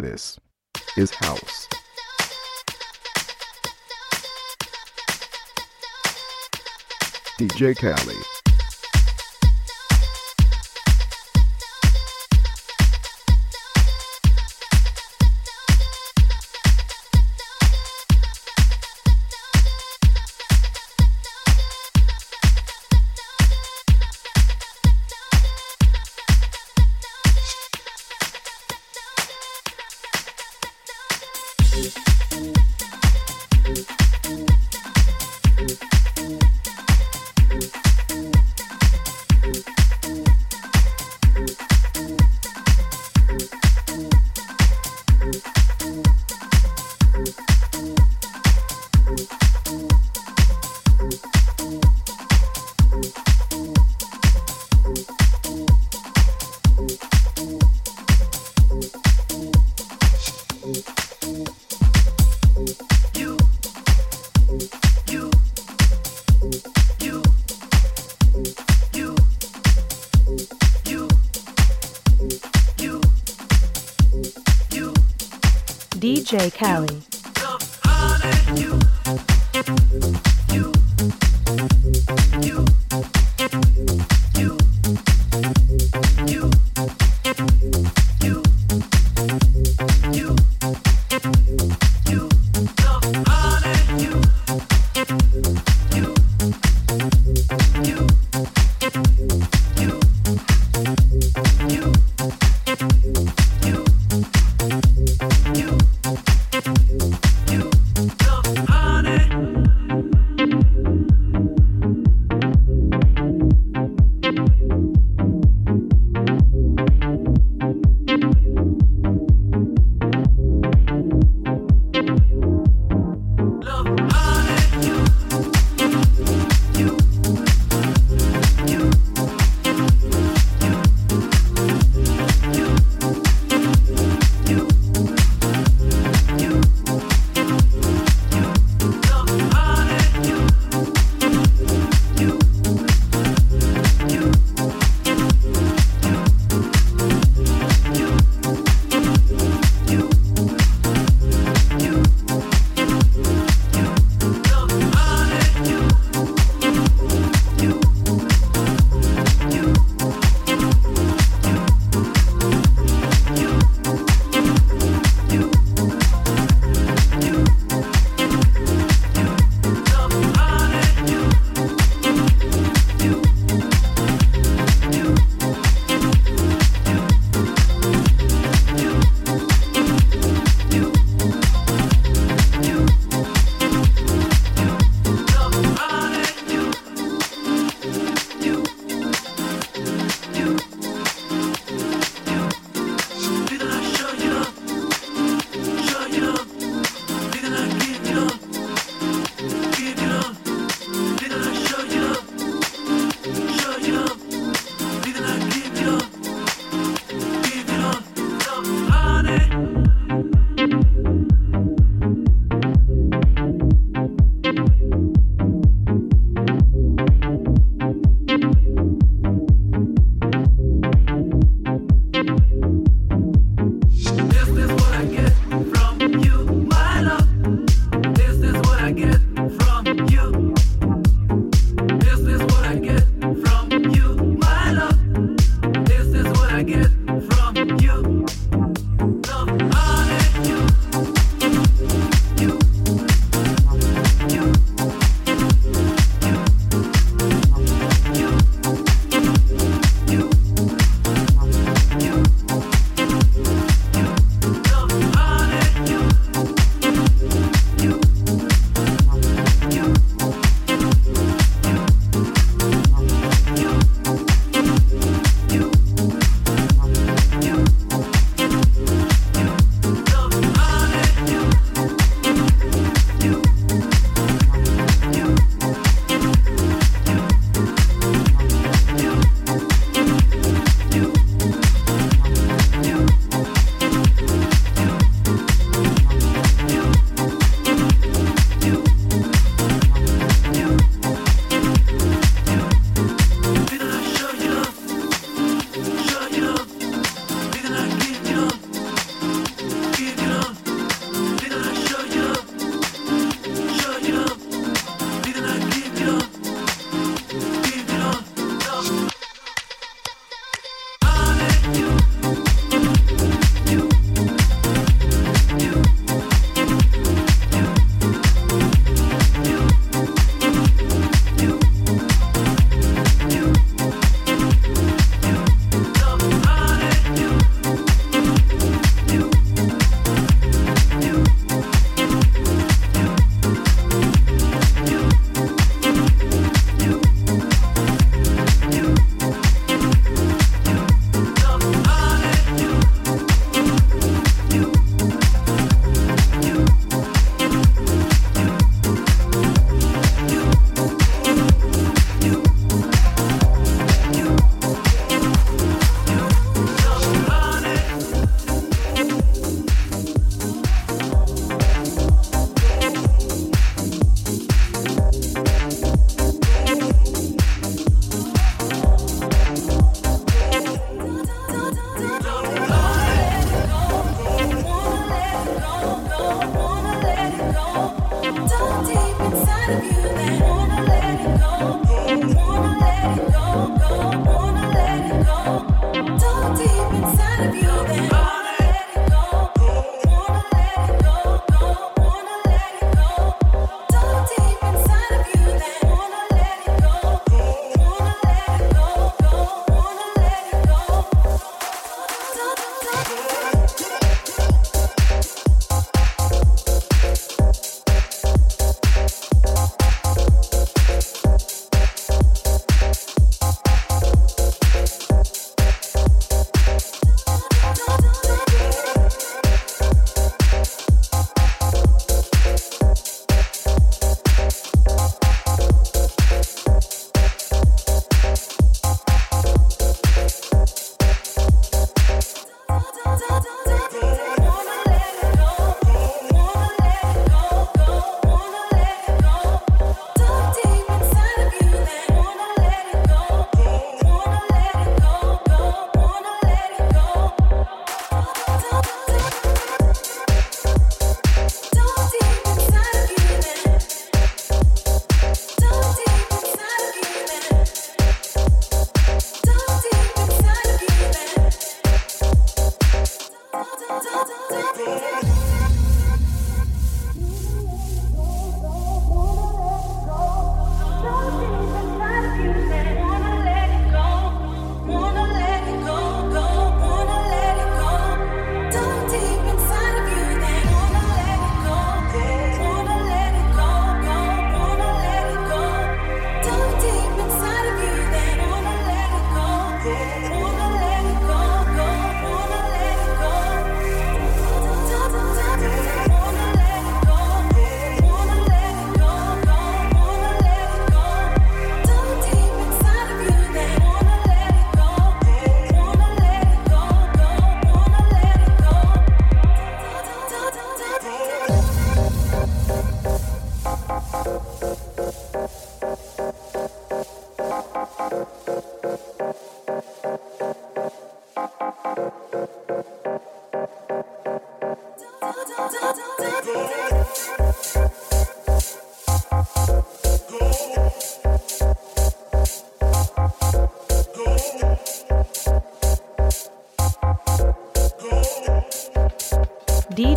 This is House. DJ Khaled. DJ Khaled.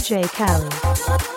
DJ Khaled.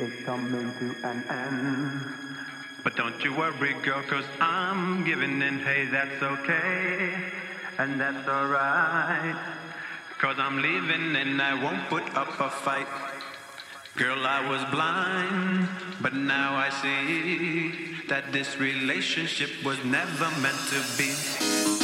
is coming to an end. But don't you worry, girl, cause I'm giving in. Hey, that's okay, and that's alright. Cause I'm leaving and I won't put up a fight. Girl, I was blind, but now I see that this relationship was never meant to be.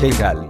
DJ Cali. You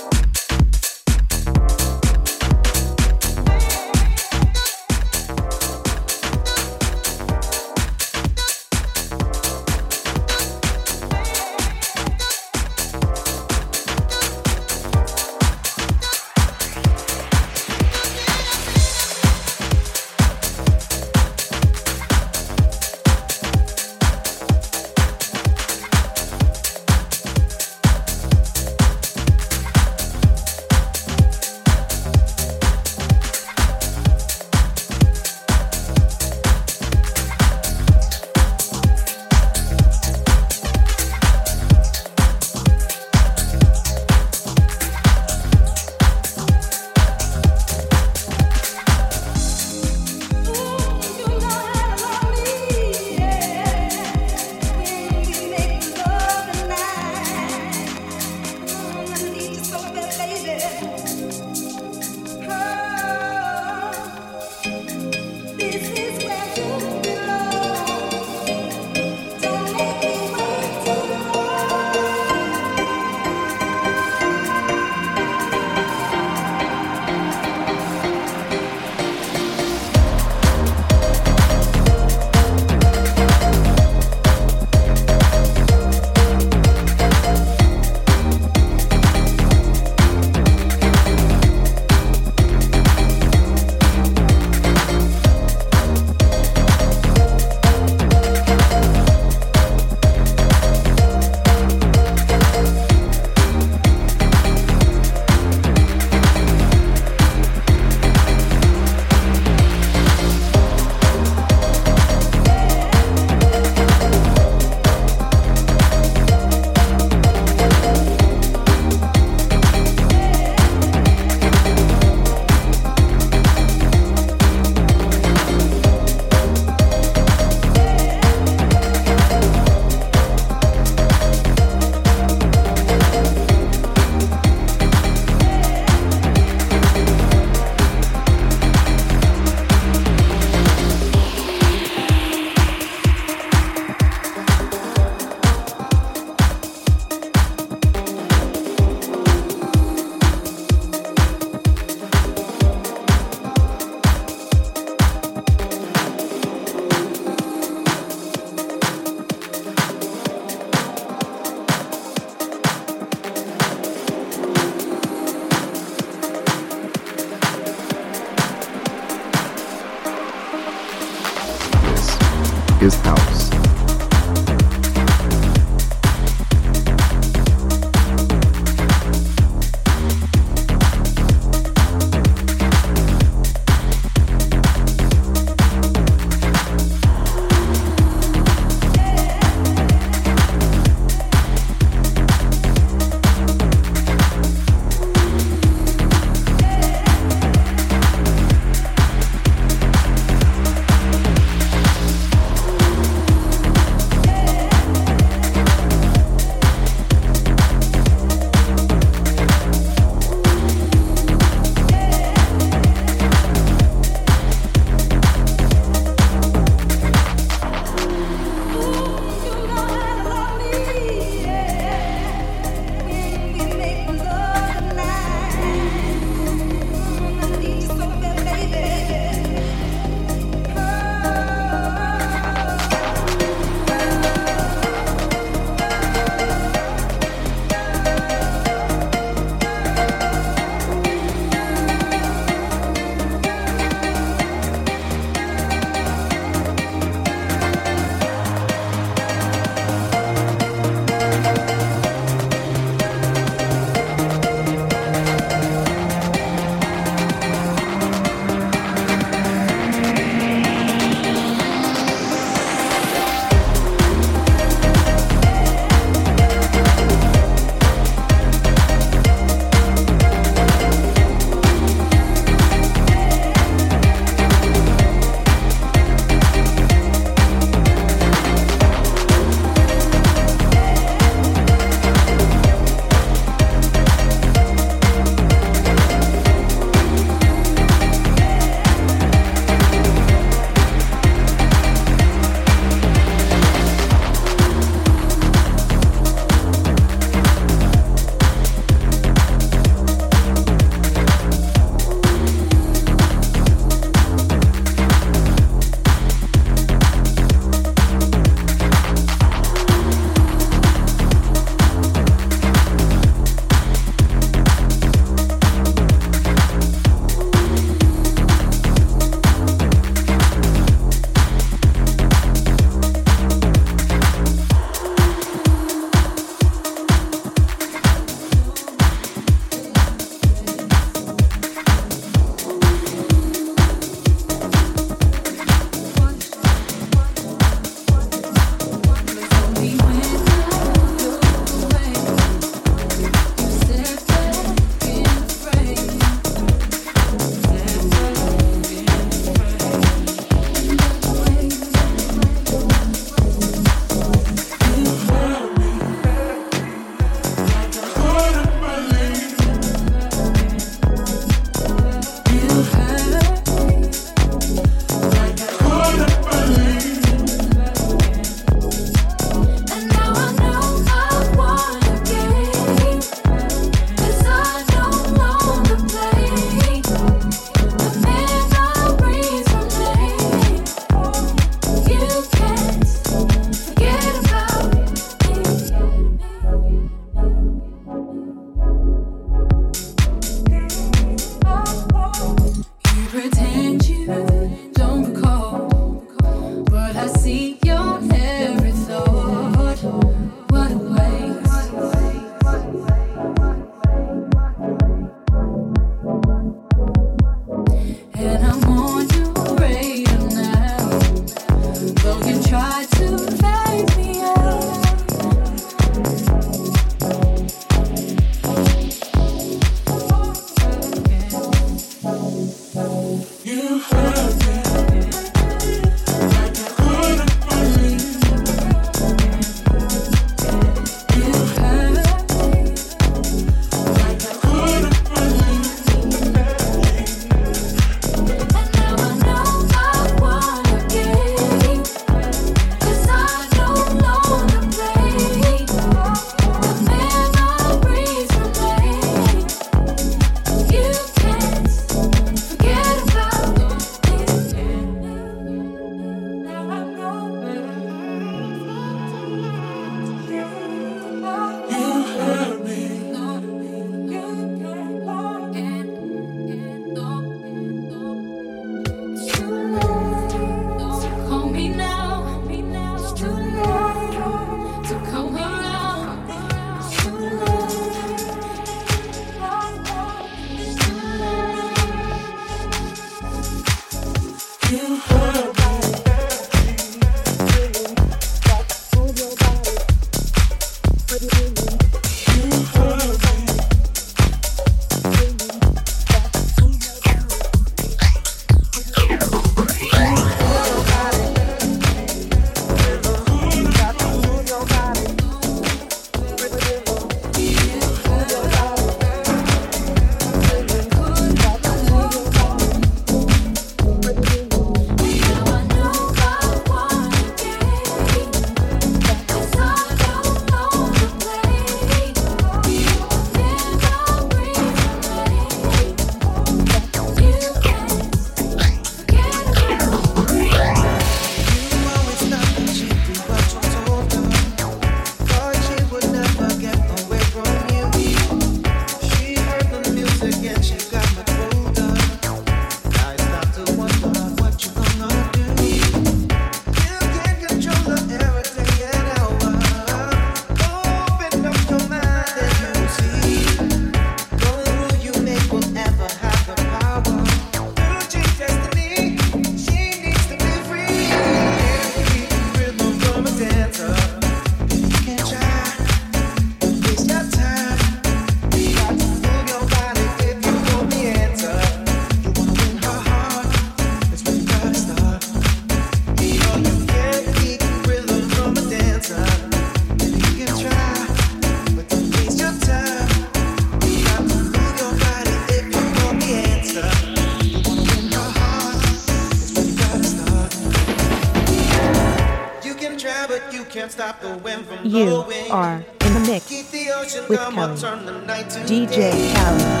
DJ Kelly.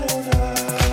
da, da.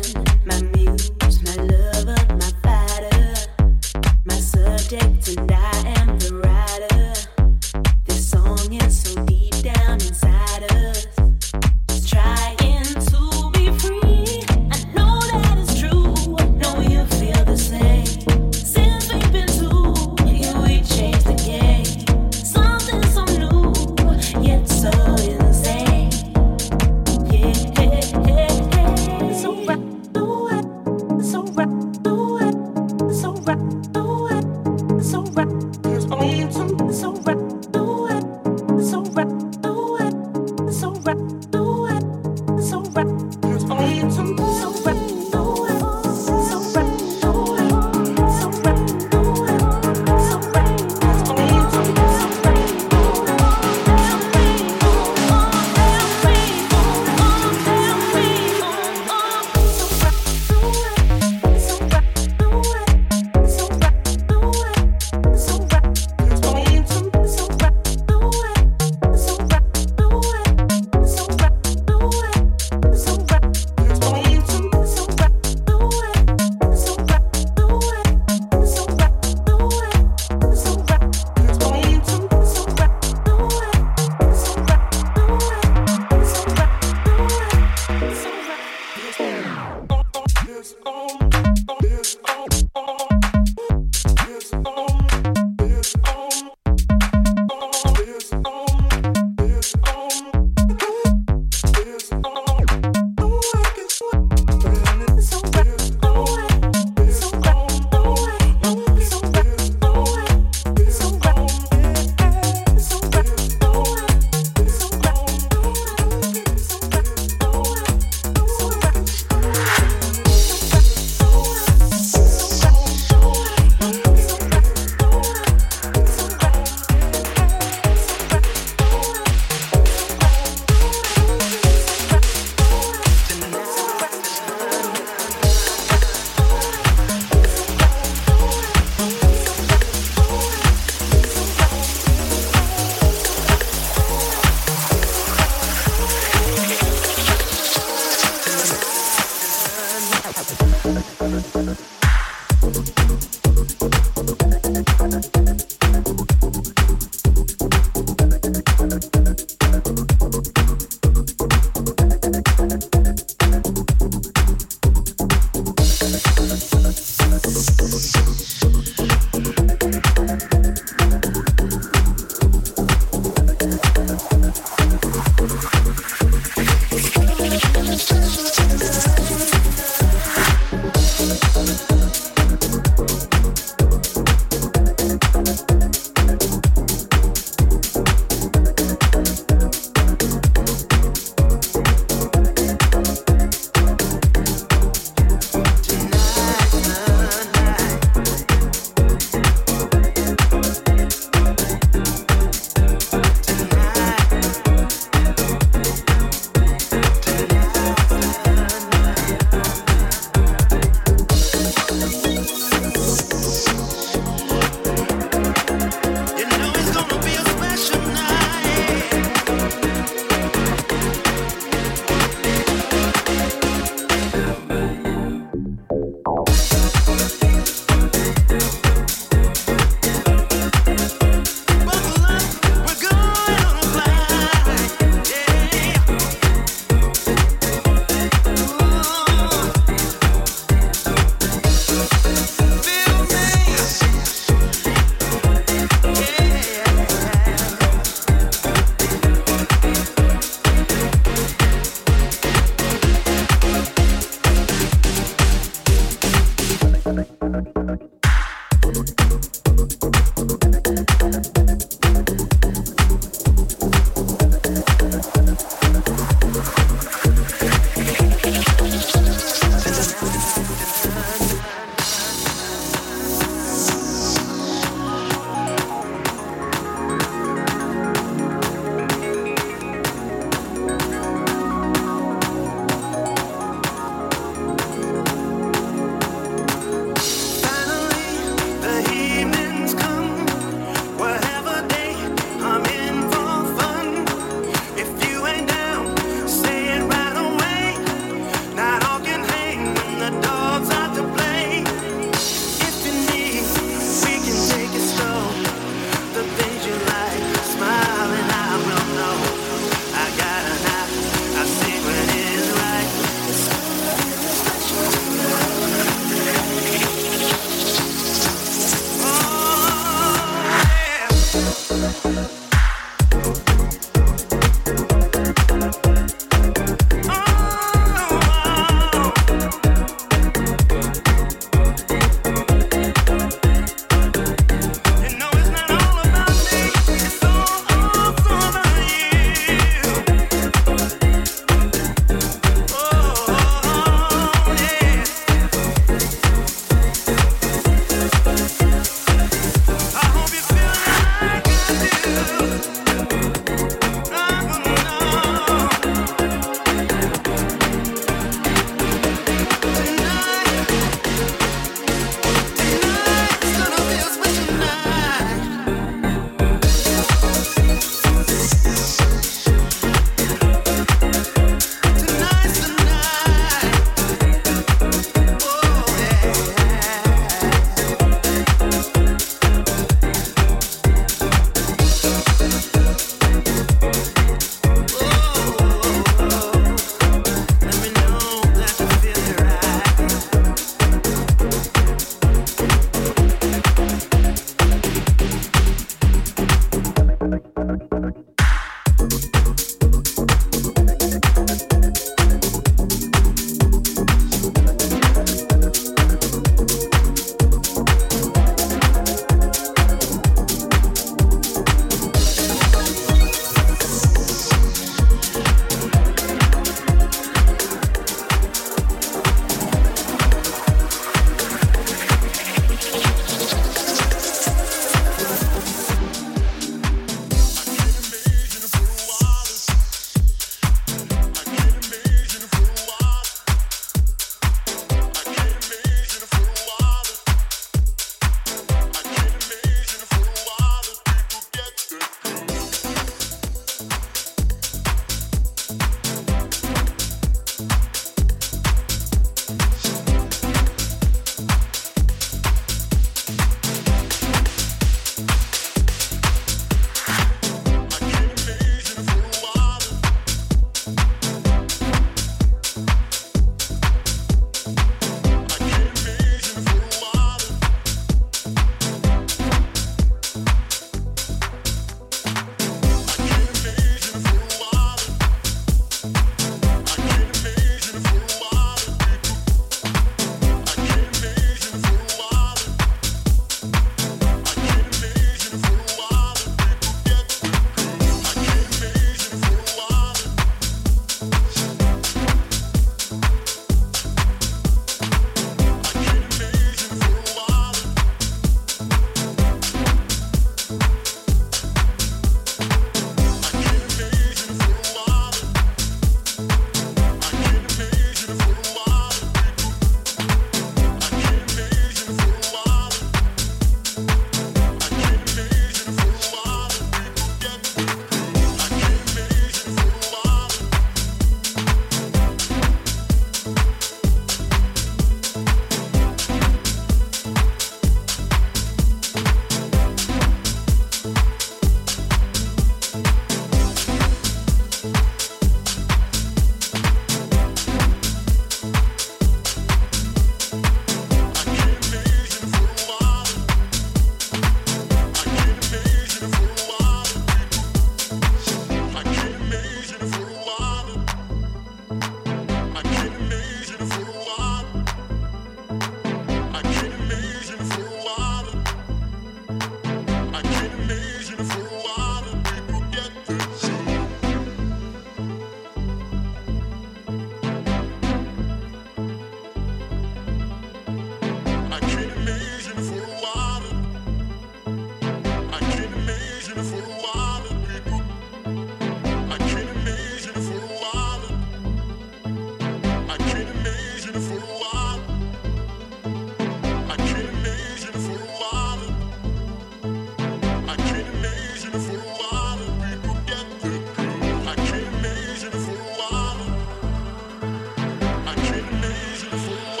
amazing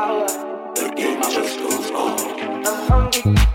The game just goes on.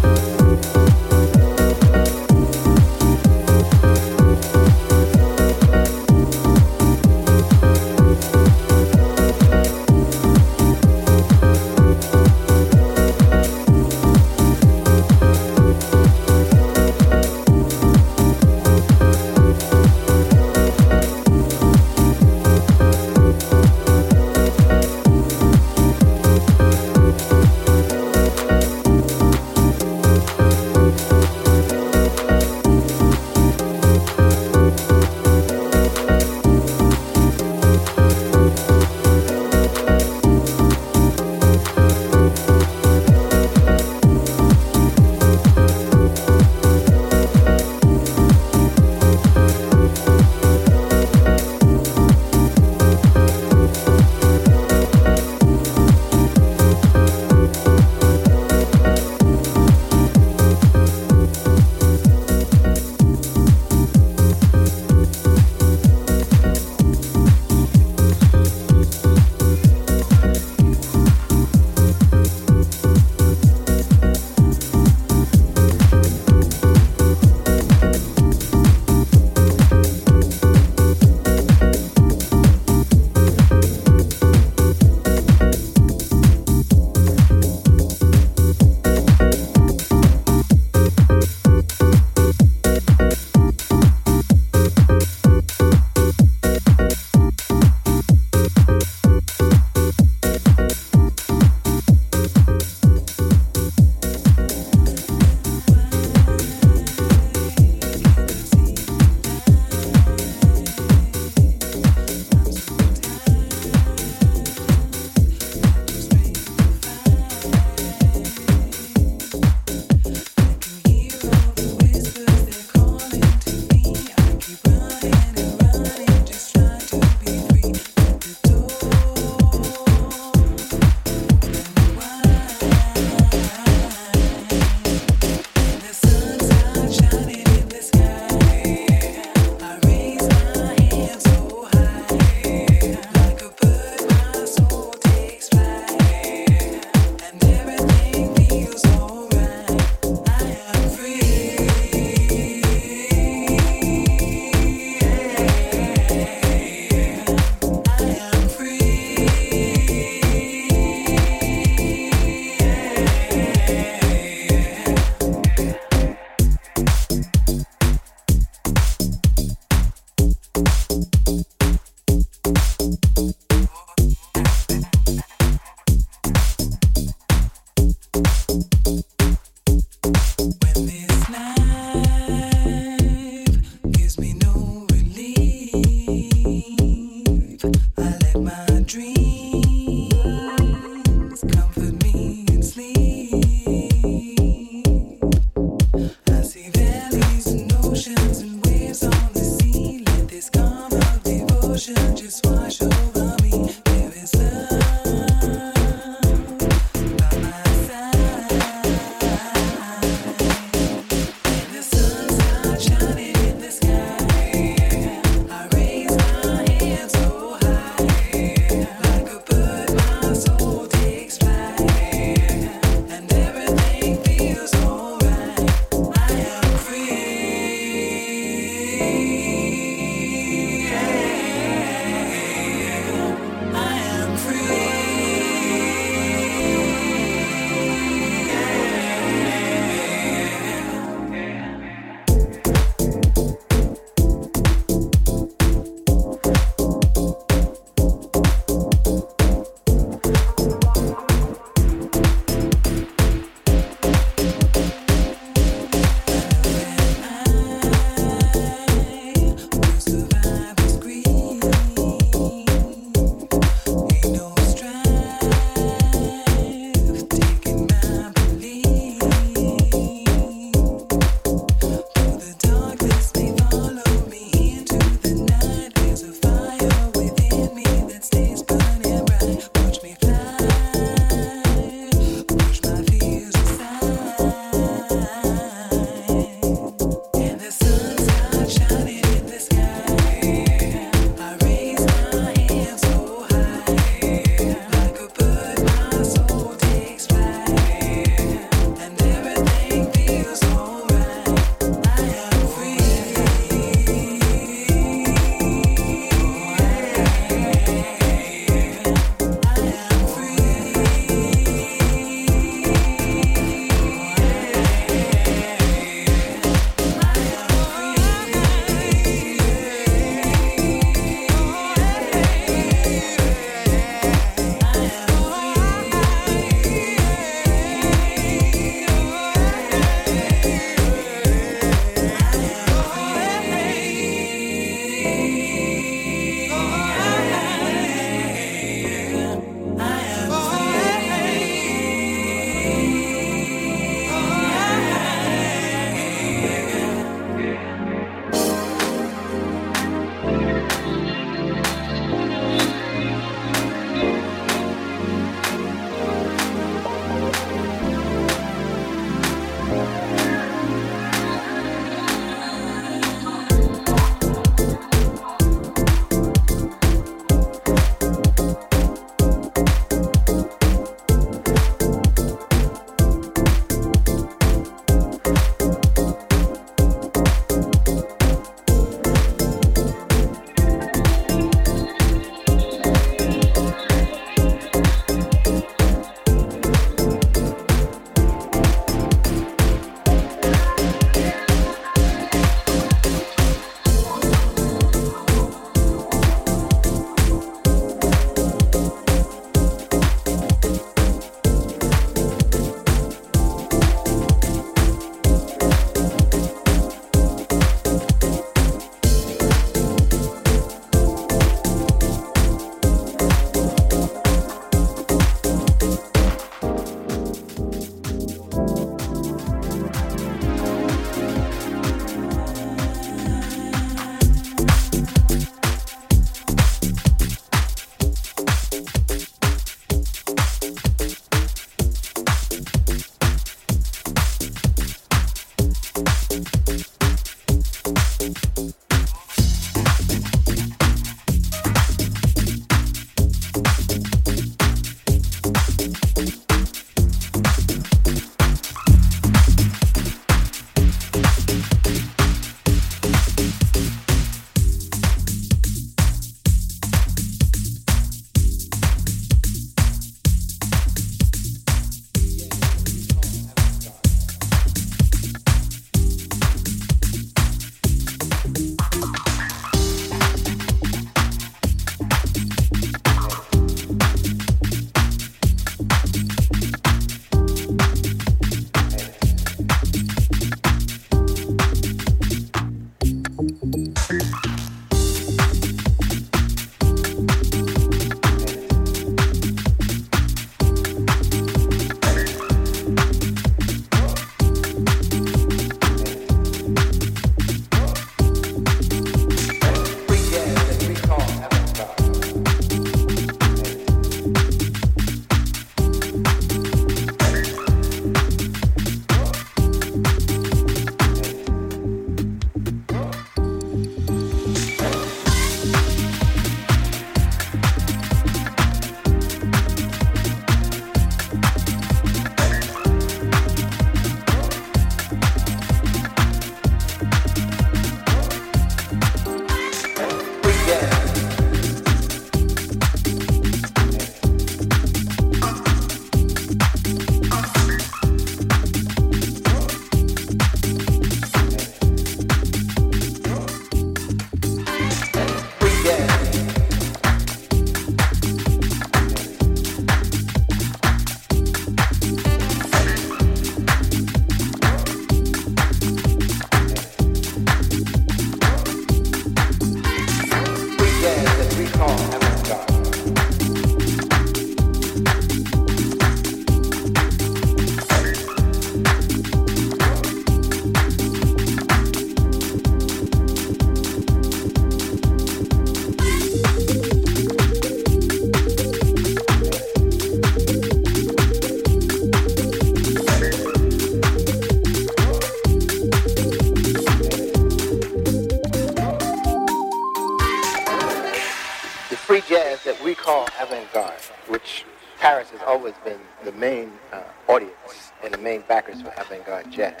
Main for avant-garde jazz,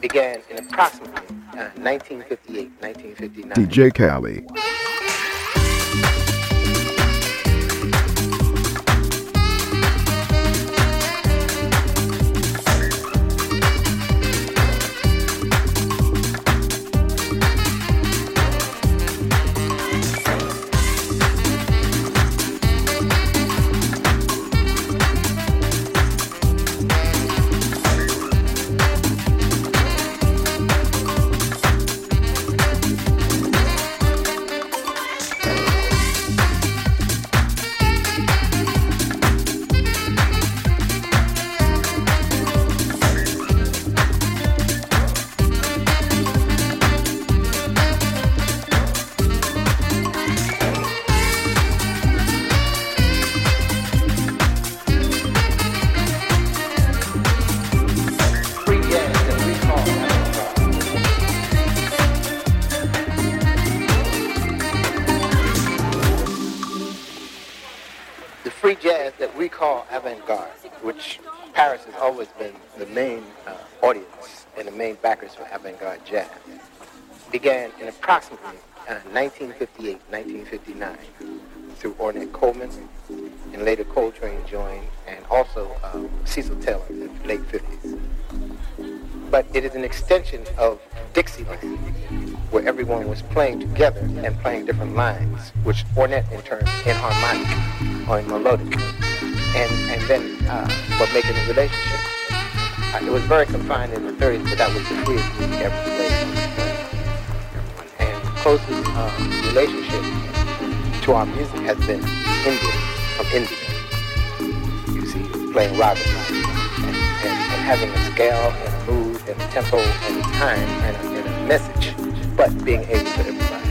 began in approximately uh, 1958, 1959. DJ Khaled. Everyone was playing together and playing different lines, which Ornette in turn in harmonic or in melodic, and and then uh, but making a relationship. Uh, it was very confined in the 30s, but that was the freest we ever played. And closest uh, relationship to our music has been India, from India. You see, playing ragas and, and, and having a scale and a mood and a tempo and a time and a, and a message, but being able to improvise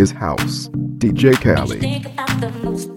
is house. DJ Khaled.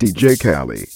DJ Khaled.